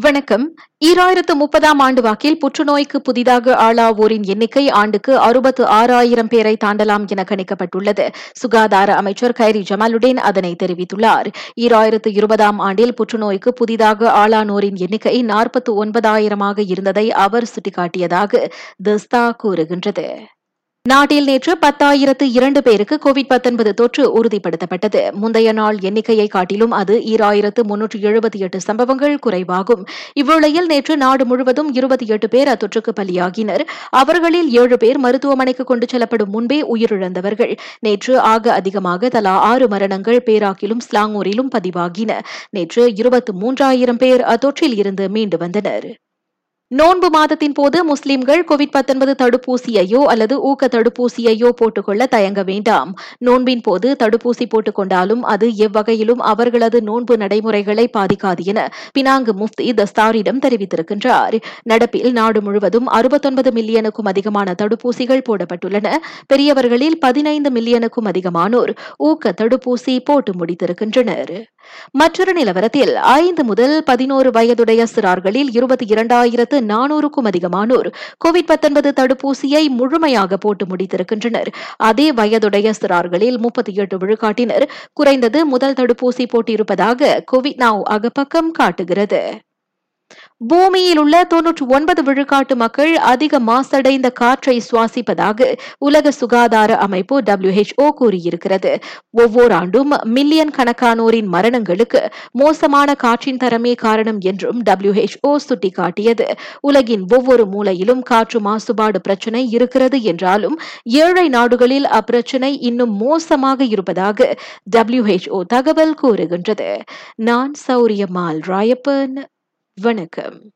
வணக்கம். ஈராயிரத்து முப்பதாம் ஆண்டு வாக்கில் புற்றுநோய்க்கு புதிதாக ஆளாவோரின் எண்ணிக்கை ஆண்டுக்கு அறுபத்து ஆறாயிரம் பேரை தாண்டலாம் என கணிக்கப்பட்டுள்ளது. சுகாதார அமைச்சர் கைரி ஜமாலுடன் அதனை தெரிவித்துள்ளார். ஈராயிரத்து இருபதாம் ஆண்டில் புற்றுநோய்க்கு புதிதாக ஆளானோரின் எண்ணிக்கை நாற்பத்து ஒன்பதாயிரமாக இருந்ததை அவர் சுட்டிக்காட்டியதாக தஸ்தா கூறுகின்றது. நாட்டில் நேற்று பத்தாயிரத்து இரண்டு பேருக்கு கோவிட் பத்தொன்பது தொற்று உறுதிப்படுத்தப்பட்டது. முந்தைய நாள் எண்ணிக்கையை காட்டிலும் அது ஈராயிரத்து முன்னூற்று எழுபத்தி எட்டு சம்பவங்கள் குறைவாகும். இவ்வேளையில் நேற்று நாடு முழுவதும் இருபத்தி எட்டு பேர் அத்தொற்றுக்கு பலியாகினர். அவர்களில் ஏழு பேர் மருத்துவமனைக்கு கொண்டு செல்லப்படும் முன்பே உயிரிழந்தவர்கள். நேற்று ஆக அதிகமாக தலா ஆறு மரணங்கள் பேராக்கிலும் ஸ்லாங்கூரிலும் பதிவாகின. நேற்று இருபத்து மூன்றாயிரம் பேர் அத்தொற்றில் இருந்து மீண்டு வந்தனர். நோன்பு மாதத்தின் போது முஸ்லிம்கள் கோவிட் பத்தொன்பது தடுப்பூசியையோ அல்லது ஊக்க தடுப்பூசியையோ போட்டுக்கொள்ள தயங்க வேண்டாம். நோன்பின் போது தடுப்பூசி போட்டுக் கொண்டாலும் அது எவ்வகையிலும் அவர்களது நோன்பு நடைமுறைகளை பாதிக்காது என பினாங்கு முஃப்தி தஸ்தாரிடம் தெரிவித்திருக்கின்றார். நடப்பில் நாடு முழுவதும் அறுபத்தொன்பது மில்லியனுக்கும் அதிகமான தடுப்பூசிகள் போடப்பட்டுள்ளன. பெரியவர்களில் பதினைந்து மில்லியனுக்கும் அதிகமானோர் ஊக்க தடுப்பூசி போட்டு முடித்திருக்கின்றனர். மற்றொரு நிலவரத்தில் ஐந்து முதல் பதினோரு வயதுடைய சிறார்களில் இருபத்தி இரண்டாயிரத்து நானூறுக்கும் அதிகமானோர். கோவிட் பத்தொன்பது தடுப்பூசியை முழுமையாக போட்டு முடித்திருக்கின்றனர். அதே வயதுடைய சிறார்களில் முப்பத்தி எட்டு விழுக்காட்டினர். குறைந்தது முதல் தடுப்பூசி போட்டியிருப்பதாக கோவிட் நாவ் அகப்பக்கம் காட்டுகிறது. பூமியில் உள்ள தொன்னூற்று ஒன்பது விழுக்காட்டு மக்கள் அதிக மாசடைந்த காற்றை சுவாசிப்பதாக உலக சுகாதார அமைப்பு டபிள்யூஹெச்ஓ கூறியிருக்கிறது. ஒவ்வொரு ஆண்டும் மில்லியன் கணக்கானோரின் மரணங்களுக்கு மோசமான காற்றின் தரமே காரணம் என்றும் டபிள்யூஹெச்ஓ சுட்டிக்காட்டியது. உலகின் ஒவ்வொரு மூலையிலும் காற்று மாசுபாடு பிரச்சினை இருக்கிறது என்றாலும் ஏழை நாடுகளில் அப்பிரச்சினை இன்னும் மோசமாக இருப்பதாக டபிள்யூஹெச்ஓ தகவல் கூறுகின்றது. நான் சௌரியமால் ராயப்பன் வணக்கம்.